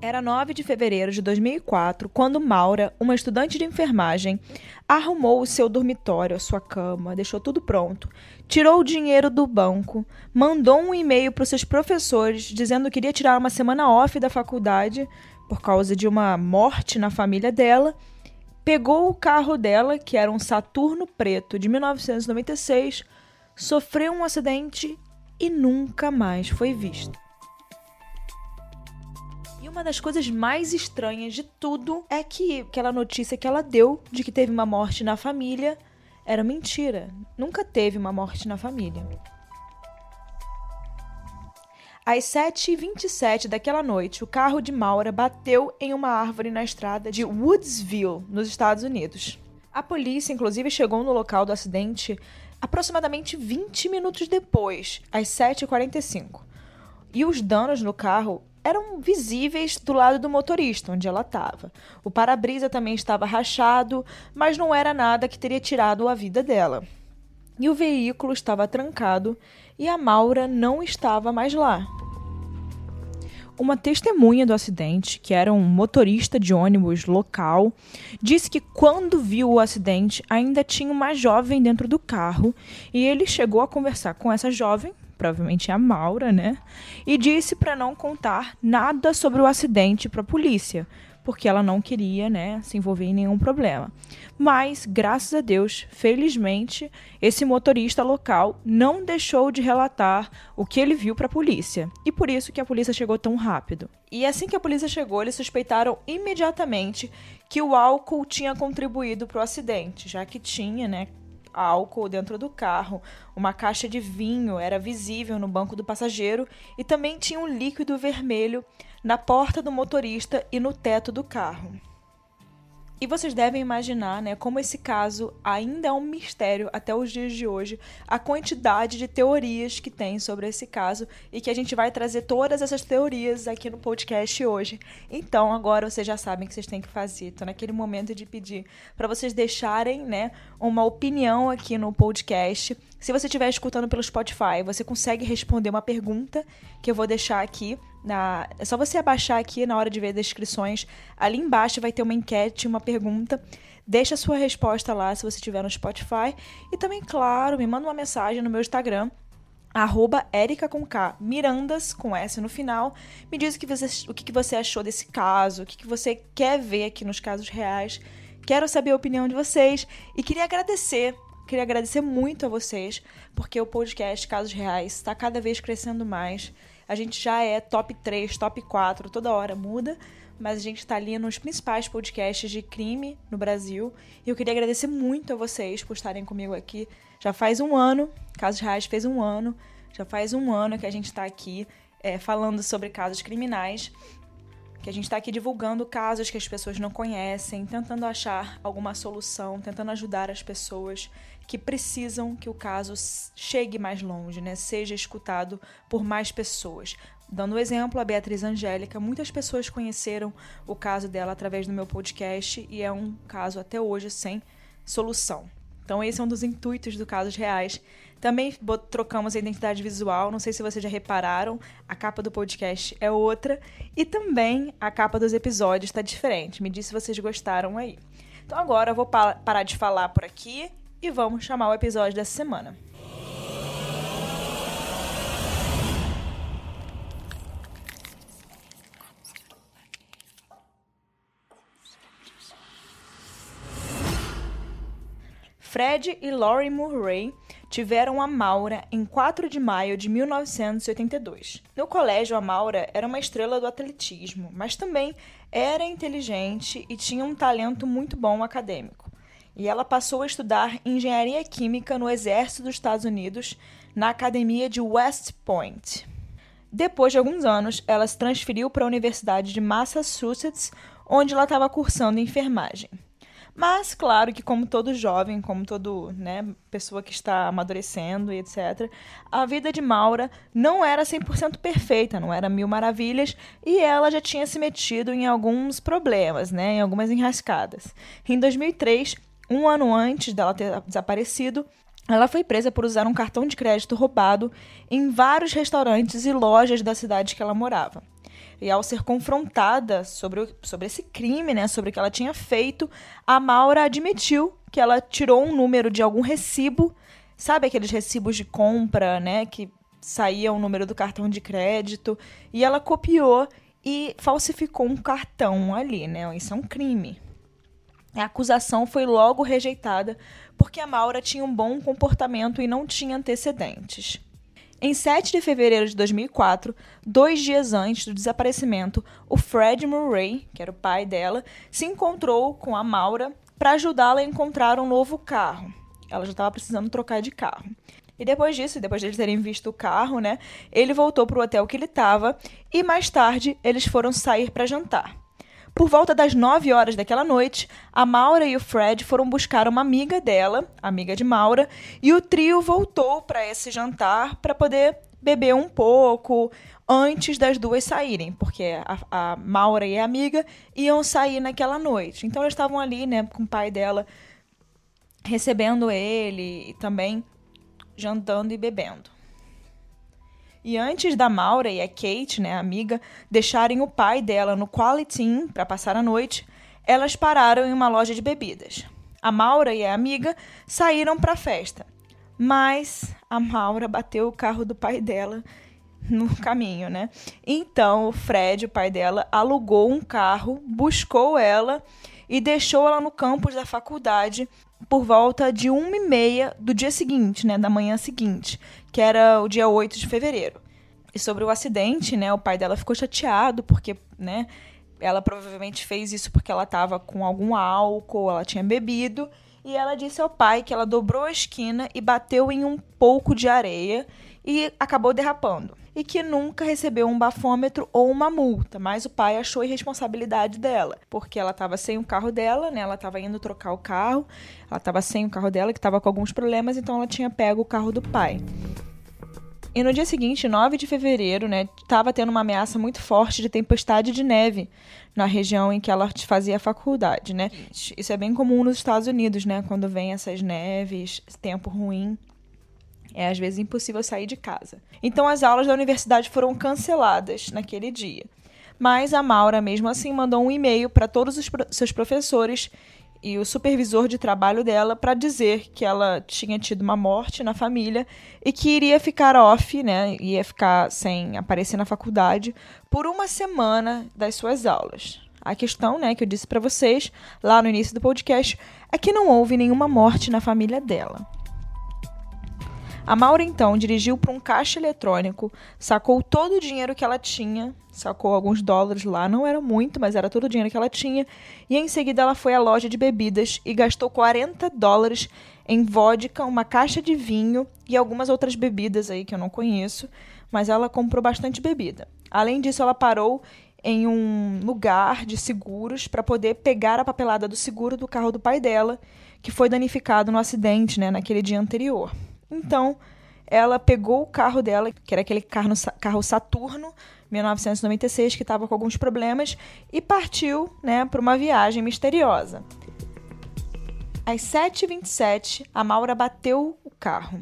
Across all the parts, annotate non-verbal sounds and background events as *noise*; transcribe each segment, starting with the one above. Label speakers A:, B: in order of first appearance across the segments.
A: Era 9 de fevereiro de 2004 quando Maura, uma estudante de enfermagem, arrumou o seu dormitório, a sua cama, deixou tudo pronto, tirou o dinheiro do banco, mandou um e-mail para os seus professores dizendo que iria tirar uma semana off da faculdade por causa de uma morte na família dela, pegou o carro dela, que era um Saturno preto de 1996, sofreu um acidente e nunca mais foi vista. Uma das coisas mais estranhas de tudo é que aquela notícia que ela deu de que teve uma morte na família era mentira. Nunca teve uma morte na família. Às 7h27 daquela noite, o carro de Maura bateu em uma árvore na estrada de Woodsville, nos Estados Unidos. A polícia, inclusive, chegou no local do acidente aproximadamente 20 minutos depois, às 7h45. E os danos no carro eram visíveis do lado do motorista, onde ela estava. O para-brisa também estava rachado, mas não era nada que teria tirado a vida dela. E o veículo estava trancado e a Maura não estava mais lá. Uma testemunha do acidente, que era um motorista de ônibus local, disse que quando viu o acidente ainda tinha uma jovem dentro do carro e ele chegou a conversar com essa jovem provavelmente a Maura, né? E disse para não contar nada sobre o acidente para a polícia, porque ela não queria, né, se envolver em nenhum problema. Mas, graças a Deus, felizmente, esse motorista local não deixou de relatar o que ele viu para a polícia. E por isso que a polícia chegou tão rápido. E assim que a polícia chegou, eles suspeitaram imediatamente que o álcool tinha contribuído para o acidente, já que tinha, né, álcool dentro do carro. Uma caixa de vinho era visível no banco do passageiro e também tinha um líquido vermelho na porta do motorista e no teto do carro. E vocês devem imaginar, né, como esse caso ainda é um mistério até os dias de hoje, a quantidade de teorias que tem sobre esse caso e que a gente vai trazer todas essas teorias aqui no podcast hoje. Então, agora vocês já sabem o que vocês têm que fazer. Estou naquele momento de pedir para vocês deixarem, né, uma opinião aqui no podcast. Se você estiver escutando pelo Spotify, você consegue responder uma pergunta que eu vou deixar aqui na, é só você abaixar aqui na hora de ver descrições. Ali embaixo vai ter uma enquete, uma pergunta. Deixa a sua resposta lá se você estiver no Spotify. E também, claro, me manda uma mensagem no meu Instagram, arroba com K, Mirandas com S no final. Me diz o que você, o que você achou desse caso, o que você quer ver aqui nos casos reais. Quero saber a opinião de vocês e queria agradecer Queria agradecer muito a vocês, porque o podcast Casos Reais está cada vez crescendo mais. A gente já é top 3, top 4, toda hora muda, mas a gente está ali nos principais podcasts de crime no Brasil. E eu queria agradecer muito a vocês por estarem comigo aqui. Já faz um ano, Casos Reais fez um ano, já faz um ano que a gente está aqui é, falando sobre casos criminais que a gente está aqui divulgando casos que as pessoas não conhecem, tentando achar alguma solução, tentando ajudar as pessoas que precisam que o caso chegue mais longe, né? seja escutado por mais pessoas. Dando um exemplo, a Beatriz Angélica, muitas pessoas conheceram o caso dela através do meu podcast e é um caso até hoje sem solução. Então, esse é um dos intuitos do Casos Reais também trocamos a identidade visual, não sei se vocês já repararam, a capa do podcast é outra e também a capa dos episódios está diferente. Me diz se vocês gostaram aí. Então agora eu vou pa parar de falar por aqui e vamos chamar o episódio dessa semana. Fred e Laurie Murray tiveram a Maura em 4 de maio de 1982. No colégio, a Maura era uma estrela do atletismo, mas também era inteligente e tinha um talento muito bom acadêmico. E ela passou a estudar engenharia química no Exército dos Estados Unidos, na academia de West Point. Depois de alguns anos, ela se transferiu para a Universidade de Massachusetts, onde ela estava cursando enfermagem. Mas, claro que como todo jovem, como todo, né, pessoa que está amadurecendo e etc, a vida de Maura não era 100% perfeita, não era mil maravilhas, e ela já tinha se metido em alguns problemas, né, em algumas enrascadas. Em 2003, um ano antes dela ter desaparecido, ela foi presa por usar um cartão de crédito roubado em vários restaurantes e lojas da cidade que ela morava. E ao ser confrontada sobre, o, sobre esse crime, né, sobre o que ela tinha feito, a Maura admitiu que ela tirou um número de algum recibo, sabe aqueles recibos de compra, né, que saía o número do cartão de crédito, e ela copiou e falsificou um cartão ali, né? Isso é um crime. A acusação foi logo rejeitada porque a Maura tinha um bom comportamento e não tinha antecedentes. Em 7 de fevereiro de 2004, dois dias antes do desaparecimento, o Fred Murray, que era o pai dela, se encontrou com a Maura para ajudá-la a encontrar um novo carro. Ela já estava precisando trocar de carro. E depois disso, depois de eles terem visto o carro, né, ele voltou para o hotel que ele estava e mais tarde eles foram sair para jantar. Por volta das 9 horas daquela noite, a Maura e o Fred foram buscar uma amiga dela, amiga de Maura, e o trio voltou para esse jantar para poder beber um pouco antes das duas saírem, porque a, a, Maura e a amiga iam sair naquela noite. Então eles estavam ali, né, com o pai dela recebendo ele e também jantando e bebendo. E antes da Maura e a Kate, né, a amiga, deixarem o pai dela no Quality Inn para passar a noite, elas pararam em uma loja de bebidas. A Maura e a amiga saíram para a festa, mas a Maura bateu o carro do pai dela no caminho, né? Então o Fred, o pai dela, alugou um carro, buscou ela e deixou ela no campus da faculdade por volta de uma e meia do dia seguinte, né, da manhã seguinte, que era o dia 8 de fevereiro. E sobre o acidente, né, o pai dela ficou chateado porque, né, ela provavelmente fez isso porque ela estava com algum álcool, ela tinha bebido, e ela disse ao pai que ela dobrou a esquina e bateu em um pouco de areia e acabou derrapando. E que nunca recebeu um bafômetro ou uma multa, mas o pai achou irresponsabilidade dela, porque ela estava sem o carro dela, né? Ela estava indo trocar o carro, ela estava sem o carro dela, que estava com alguns problemas, então ela tinha pego o carro do pai. E no dia seguinte, 9 de fevereiro, né, estava tendo uma ameaça muito forte de tempestade de neve na região em que ela fazia a faculdade, né? Isso é bem comum nos Estados Unidos, né, quando vem essas neves, tempo ruim. É às vezes impossível sair de casa. Então as aulas da universidade foram canceladas naquele dia. Mas a Maura, mesmo assim, mandou um e-mail para todos os pro seus professores e o supervisor de trabalho dela para dizer que ela tinha tido uma morte na família e que iria ficar off, né, ia ficar sem aparecer na faculdade por uma semana das suas aulas. A questão, né, que eu disse para vocês lá no início do podcast é que não houve nenhuma morte na família dela. A Maura então dirigiu para um caixa eletrônico, sacou todo o dinheiro que ela tinha, sacou alguns dólares lá, não era muito, mas era todo o dinheiro que ela tinha, e em seguida ela foi à loja de bebidas e gastou 40 dólares em vodka, uma caixa de vinho e algumas outras bebidas aí que eu não conheço, mas ela comprou bastante bebida. Além disso, ela parou em um lugar de seguros para poder pegar a papelada do seguro do carro do pai dela, que foi danificado no acidente, né, naquele dia anterior. Então, ela pegou o carro dela, que era aquele carro, carro Saturno, 1996, que estava com alguns problemas, e partiu né, para uma viagem misteriosa. Às 7h27, a Maura bateu o carro.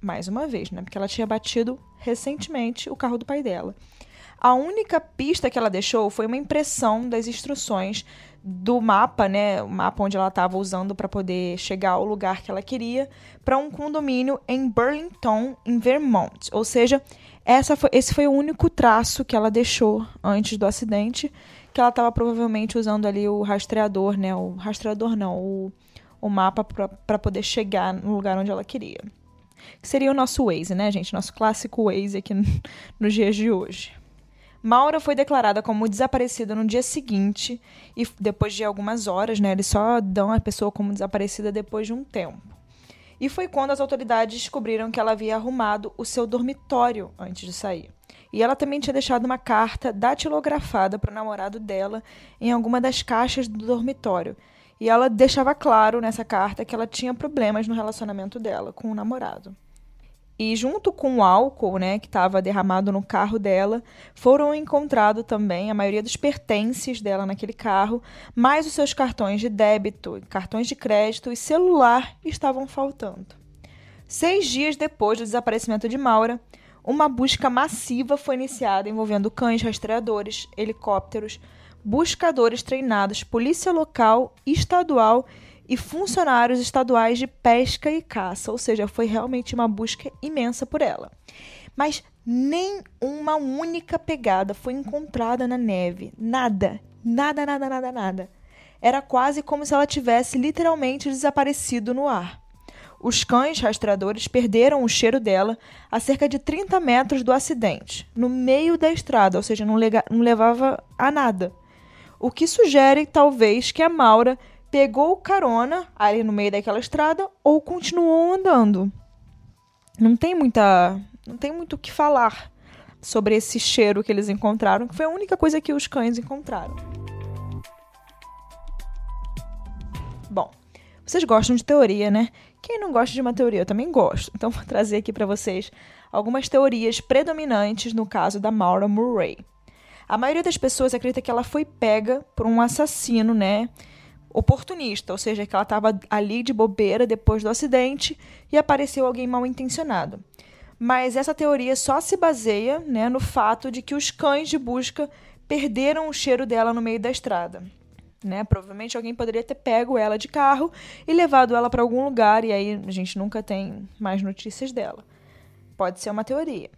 A: Mais uma vez, né? Porque ela tinha batido recentemente o carro do pai dela. A única pista que ela deixou foi uma impressão das instruções do mapa, né, o mapa onde ela estava usando para poder chegar ao lugar que ela queria, para um condomínio em Burlington, em Vermont. Ou seja, essa foi, esse foi o único traço que ela deixou antes do acidente, que ela estava provavelmente usando ali o rastreador, né, o rastreador não, o, o mapa para poder chegar no lugar onde ela queria. Que seria o nosso Waze, né, gente? Nosso clássico Waze aqui no, *laughs* nos dias de hoje. Maura foi declarada como desaparecida no dia seguinte e depois de algumas horas, né? Eles só dão a pessoa como desaparecida depois de um tempo. E foi quando as autoridades descobriram que ela havia arrumado o seu dormitório antes de sair. E ela também tinha deixado uma carta datilografada para o namorado dela em alguma das caixas do dormitório. E ela deixava claro nessa carta que ela tinha problemas no relacionamento dela com o namorado. E junto com o álcool, né, que estava derramado no carro dela, foram encontrados também a maioria dos pertences dela naquele carro, mais os seus cartões de débito, cartões de crédito e celular estavam faltando. Seis dias depois do desaparecimento de Maura, uma busca massiva foi iniciada envolvendo cães rastreadores, helicópteros, buscadores treinados, polícia local, estadual e funcionários estaduais de pesca e caça, ou seja, foi realmente uma busca imensa por ela. Mas nem uma única pegada foi encontrada na neve, nada, nada, nada, nada, nada. Era quase como se ela tivesse literalmente desaparecido no ar. Os cães rastreadores perderam o cheiro dela a cerca de 30 metros do acidente, no meio da estrada, ou seja, não, não levava a nada. O que sugere, talvez, que a Maura pegou carona ali no meio daquela estrada ou continuou andando. Não tem muita, não tem muito o que falar sobre esse cheiro que eles encontraram, que foi a única coisa que os cães encontraram. Bom, vocês gostam de teoria, né? Quem não gosta de uma teoria, eu também gosto. Então *laughs* vou trazer aqui para vocês algumas teorias predominantes no caso da Maura Murray. A maioria das pessoas acredita que ela foi pega por um assassino, né? Oportunista, ou seja, que ela estava ali de bobeira depois do acidente e apareceu alguém mal intencionado. Mas essa teoria só se baseia né, no fato de que os cães de busca perderam o cheiro dela no meio da estrada né? Provavelmente alguém poderia ter pego ela de carro e levado ela para algum lugar e aí a gente nunca tem mais notícias dela. Pode ser uma teoria.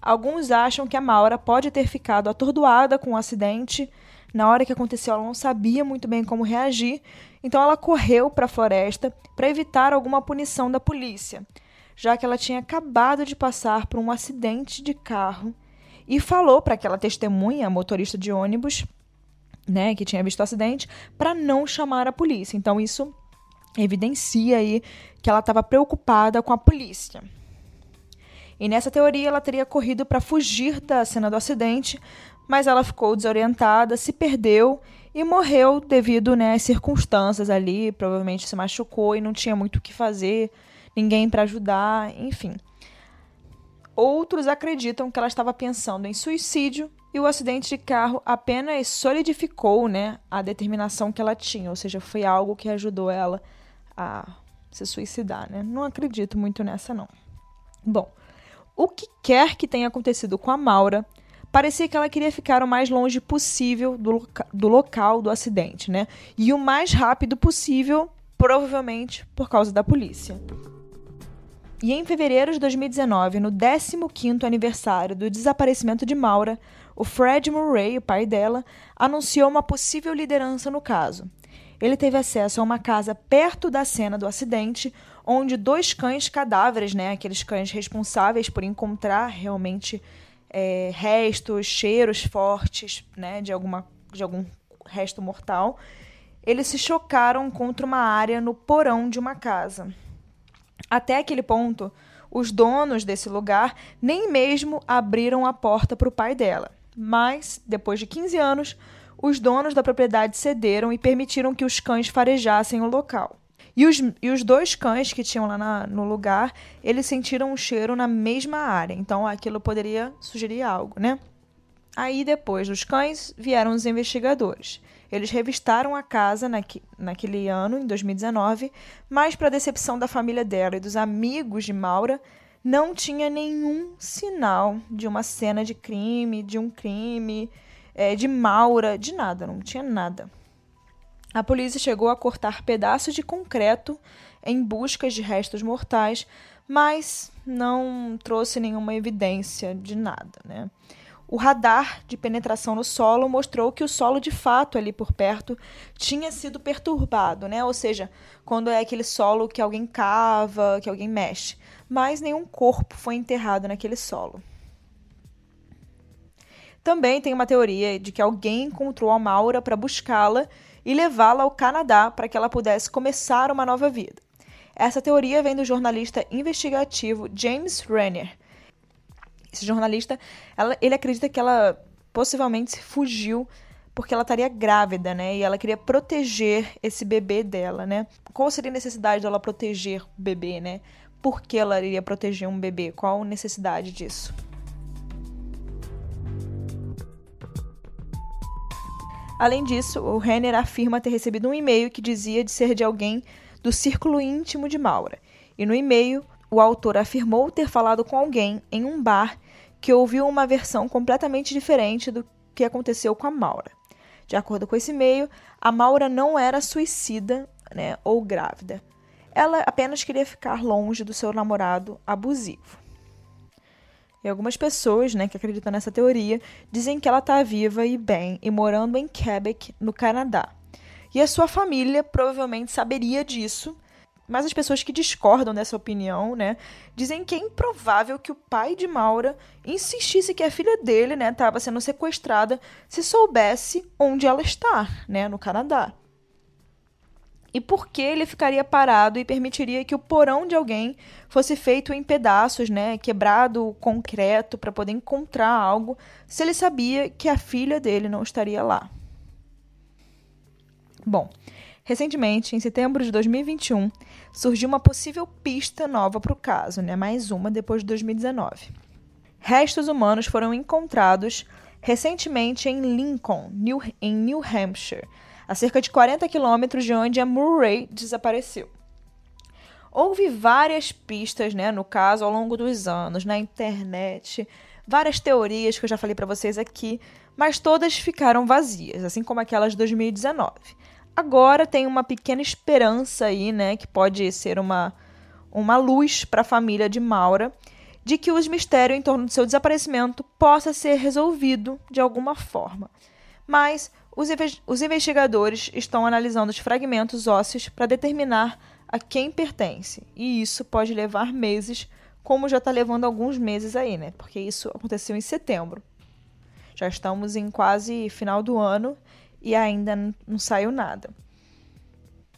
A: Alguns acham que a Maura pode ter ficado atordoada com o acidente. Na hora que aconteceu, ela não sabia muito bem como reagir, então ela correu para a floresta para evitar alguma punição da polícia, já que ela tinha acabado de passar por um acidente de carro e falou para aquela testemunha, motorista de ônibus, né, que tinha visto o acidente, para não chamar a polícia. Então isso evidencia aí que ela estava preocupada com a polícia. E nessa teoria ela teria corrido para fugir da cena do acidente, mas ela ficou desorientada, se perdeu e morreu devido né, às circunstâncias ali, provavelmente se machucou e não tinha muito o que fazer, ninguém para ajudar, enfim. Outros acreditam que ela estava pensando em suicídio e o acidente de carro apenas solidificou né, a determinação que ela tinha, ou seja, foi algo que ajudou ela a se suicidar. Né? Não acredito muito nessa, não. Bom, o que quer que tenha acontecido com a Maura, parecia que ela queria ficar o mais longe possível do, loca do local do acidente, né? E o mais rápido possível, provavelmente por causa da polícia. E em fevereiro de 2019, no 15º aniversário do desaparecimento de Maura, o Fred Murray, o pai dela, anunciou uma possível liderança no caso. Ele teve acesso a uma casa perto da cena do acidente, onde dois cães cadáveres, né, aqueles cães responsáveis por encontrar realmente é, restos, cheiros fortes, né, de alguma de algum resto mortal, eles se chocaram contra uma área no porão de uma casa. Até aquele ponto, os donos desse lugar nem mesmo abriram a porta para o pai dela. Mas, depois de 15 anos, os donos da propriedade cederam e permitiram que os cães farejassem o local. E os, e os dois cães que tinham lá na, no lugar, eles sentiram um cheiro na mesma área. Então aquilo poderia sugerir algo, né? Aí depois dos cães vieram os investigadores. Eles revistaram a casa naque, naquele ano, em 2019, mas, para decepção da família dela e dos amigos de Maura, não tinha nenhum sinal de uma cena de crime, de um crime, é, de Maura, de nada, não tinha nada. A polícia chegou a cortar pedaços de concreto em busca de restos mortais, mas não trouxe nenhuma evidência de nada, né? O radar de penetração no solo mostrou que o solo de fato ali por perto tinha sido perturbado, né? Ou seja, quando é aquele solo que alguém cava, que alguém mexe, mas nenhum corpo foi enterrado naquele solo. Também tem uma teoria de que alguém encontrou a Maura para buscá-la e levá-la ao Canadá para que ela pudesse começar uma nova vida. Essa teoria vem do jornalista investigativo James Renner, esse jornalista, ela, ele acredita que ela possivelmente fugiu porque ela estaria grávida, né? E ela queria proteger esse bebê dela, né? Qual seria a necessidade dela proteger o bebê, né? Por que ela iria proteger um bebê? Qual a necessidade disso? Além disso, o Renner afirma ter recebido um e-mail que dizia de ser de alguém do círculo íntimo de Maura. E no e-mail, o autor afirmou ter falado com alguém em um bar que ouviu uma versão completamente diferente do que aconteceu com a Maura. De acordo com esse meio, a Maura não era suicida né, ou grávida. Ela apenas queria ficar longe do seu namorado abusivo. E algumas pessoas né, que acreditam nessa teoria dizem que ela está viva e bem e morando em Quebec, no Canadá. E a sua família provavelmente saberia disso, mas as pessoas que discordam dessa opinião, né, dizem que é improvável que o pai de Maura insistisse que a filha dele, né, estava sendo sequestrada se soubesse onde ela está, né, no Canadá. E por que ele ficaria parado e permitiria que o porão de alguém fosse feito em pedaços, né, quebrado concreto para poder encontrar algo, se ele sabia que a filha dele não estaria lá? Bom, recentemente, em setembro de 2021, surgiu uma possível pista nova para o caso, né? mais uma depois de 2019. Restos humanos foram encontrados recentemente em Lincoln, New, em New Hampshire, a cerca de 40 quilômetros de onde a Murray desapareceu. Houve várias pistas, né, no caso, ao longo dos anos, na internet, várias teorias que eu já falei para vocês aqui, mas todas ficaram vazias, assim como aquelas de 2019. Agora tem uma pequena esperança aí, né, que pode ser uma, uma luz para a família de Maura, de que os mistérios em torno do seu desaparecimento possa ser resolvido de alguma forma. Mas os, investigadores estão analisando os fragmentos ósseos para determinar a quem pertence, e isso pode levar meses, como já está levando alguns meses aí, né? Porque isso aconteceu em setembro. Já estamos em quase final do ano e ainda não saiu nada.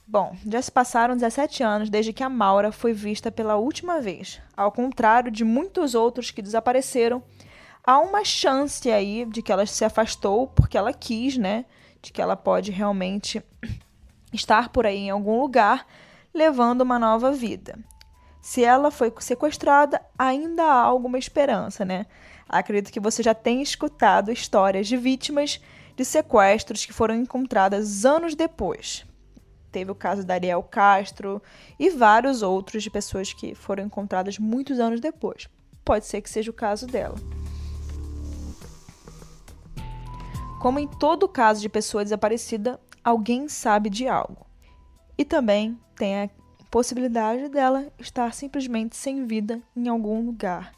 A: Bom, já se passaram 17 anos desde que a Maura foi vista pela última vez. Ao contrário de muitos outros que desapareceram, há uma chance aí de que ela se afastou porque ela quis, né? De que ela pode realmente *clears throat* estar por aí em algum lugar levando uma nova vida. Se ela foi sequestrada, ainda há alguma esperança, né? Acredito que você já tenha escutado histórias de vítimas de sequestros que foram encontradas anos depois. Teve o caso da Ariel Castro e vários outros de pessoas que foram encontradas muitos anos depois. Pode ser que seja o caso dela. Como em todo caso de pessoa desaparecida, alguém sabe de algo. E também tem a possibilidade dela estar simplesmente sem vida em algum lugar.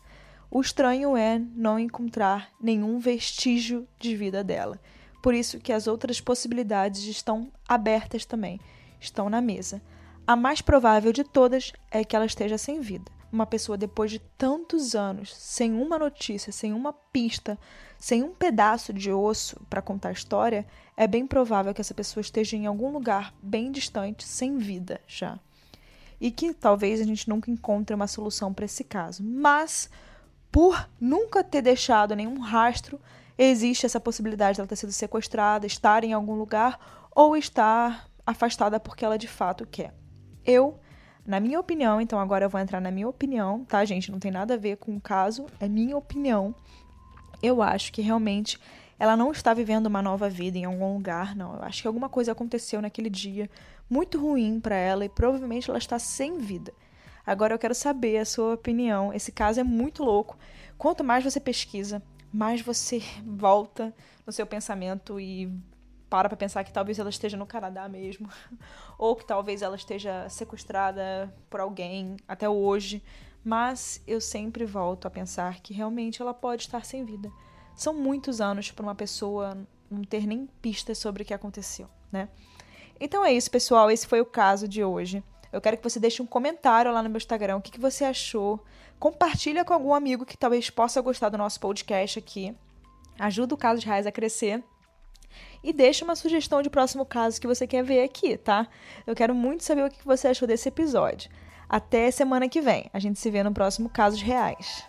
A: O estranho é não encontrar nenhum vestígio de vida dela. Por isso que as outras possibilidades estão abertas também, estão na mesa. A mais provável de todas é que ela esteja sem vida. Uma pessoa depois de tantos anos, sem uma notícia, sem uma pista, sem um pedaço de osso para contar a história, é bem provável que essa pessoa esteja em algum lugar bem distante, sem vida já. E que talvez a gente nunca encontre uma solução para esse caso. Mas, por nunca ter deixado nenhum rastro, existe essa possibilidade de ela ter sido sequestrada, estar em algum lugar ou estar afastada porque ela de fato quer. Eu, na minha opinião, então agora eu vou entrar na minha opinião, tá, gente? Não tem nada a ver com o caso, é minha opinião. Eu acho que realmente ela não está vivendo uma nova vida em algum lugar, não. Eu acho que alguma coisa aconteceu naquele dia muito ruim para ela e provavelmente ela está sem vida. Agora eu quero saber a sua opinião. Esse caso é muito louco. Quanto mais você pesquisa, mais você volta no seu pensamento e para para pensar que talvez ela esteja no Canadá mesmo, *laughs* ou que talvez ela esteja sequestrada por alguém até hoje, mas eu sempre volto a pensar que realmente ela pode estar sem vida. São muitos anos para uma pessoa não ter nem pistas sobre o que aconteceu, né? Então é isso, pessoal. Esse foi o caso de hoje. Eu quero que você deixe um comentário lá no meu Instagram. O que, que você achou? Compartilha com algum amigo que talvez possa gostar do nosso podcast aqui. Ajuda o Caso de Reais a crescer. E deixa uma sugestão de próximo caso que você quer ver aqui, tá? Eu quero muito saber o que você achou desse episódio. Até semana que vem. A gente se vê no próximo Casos Reais.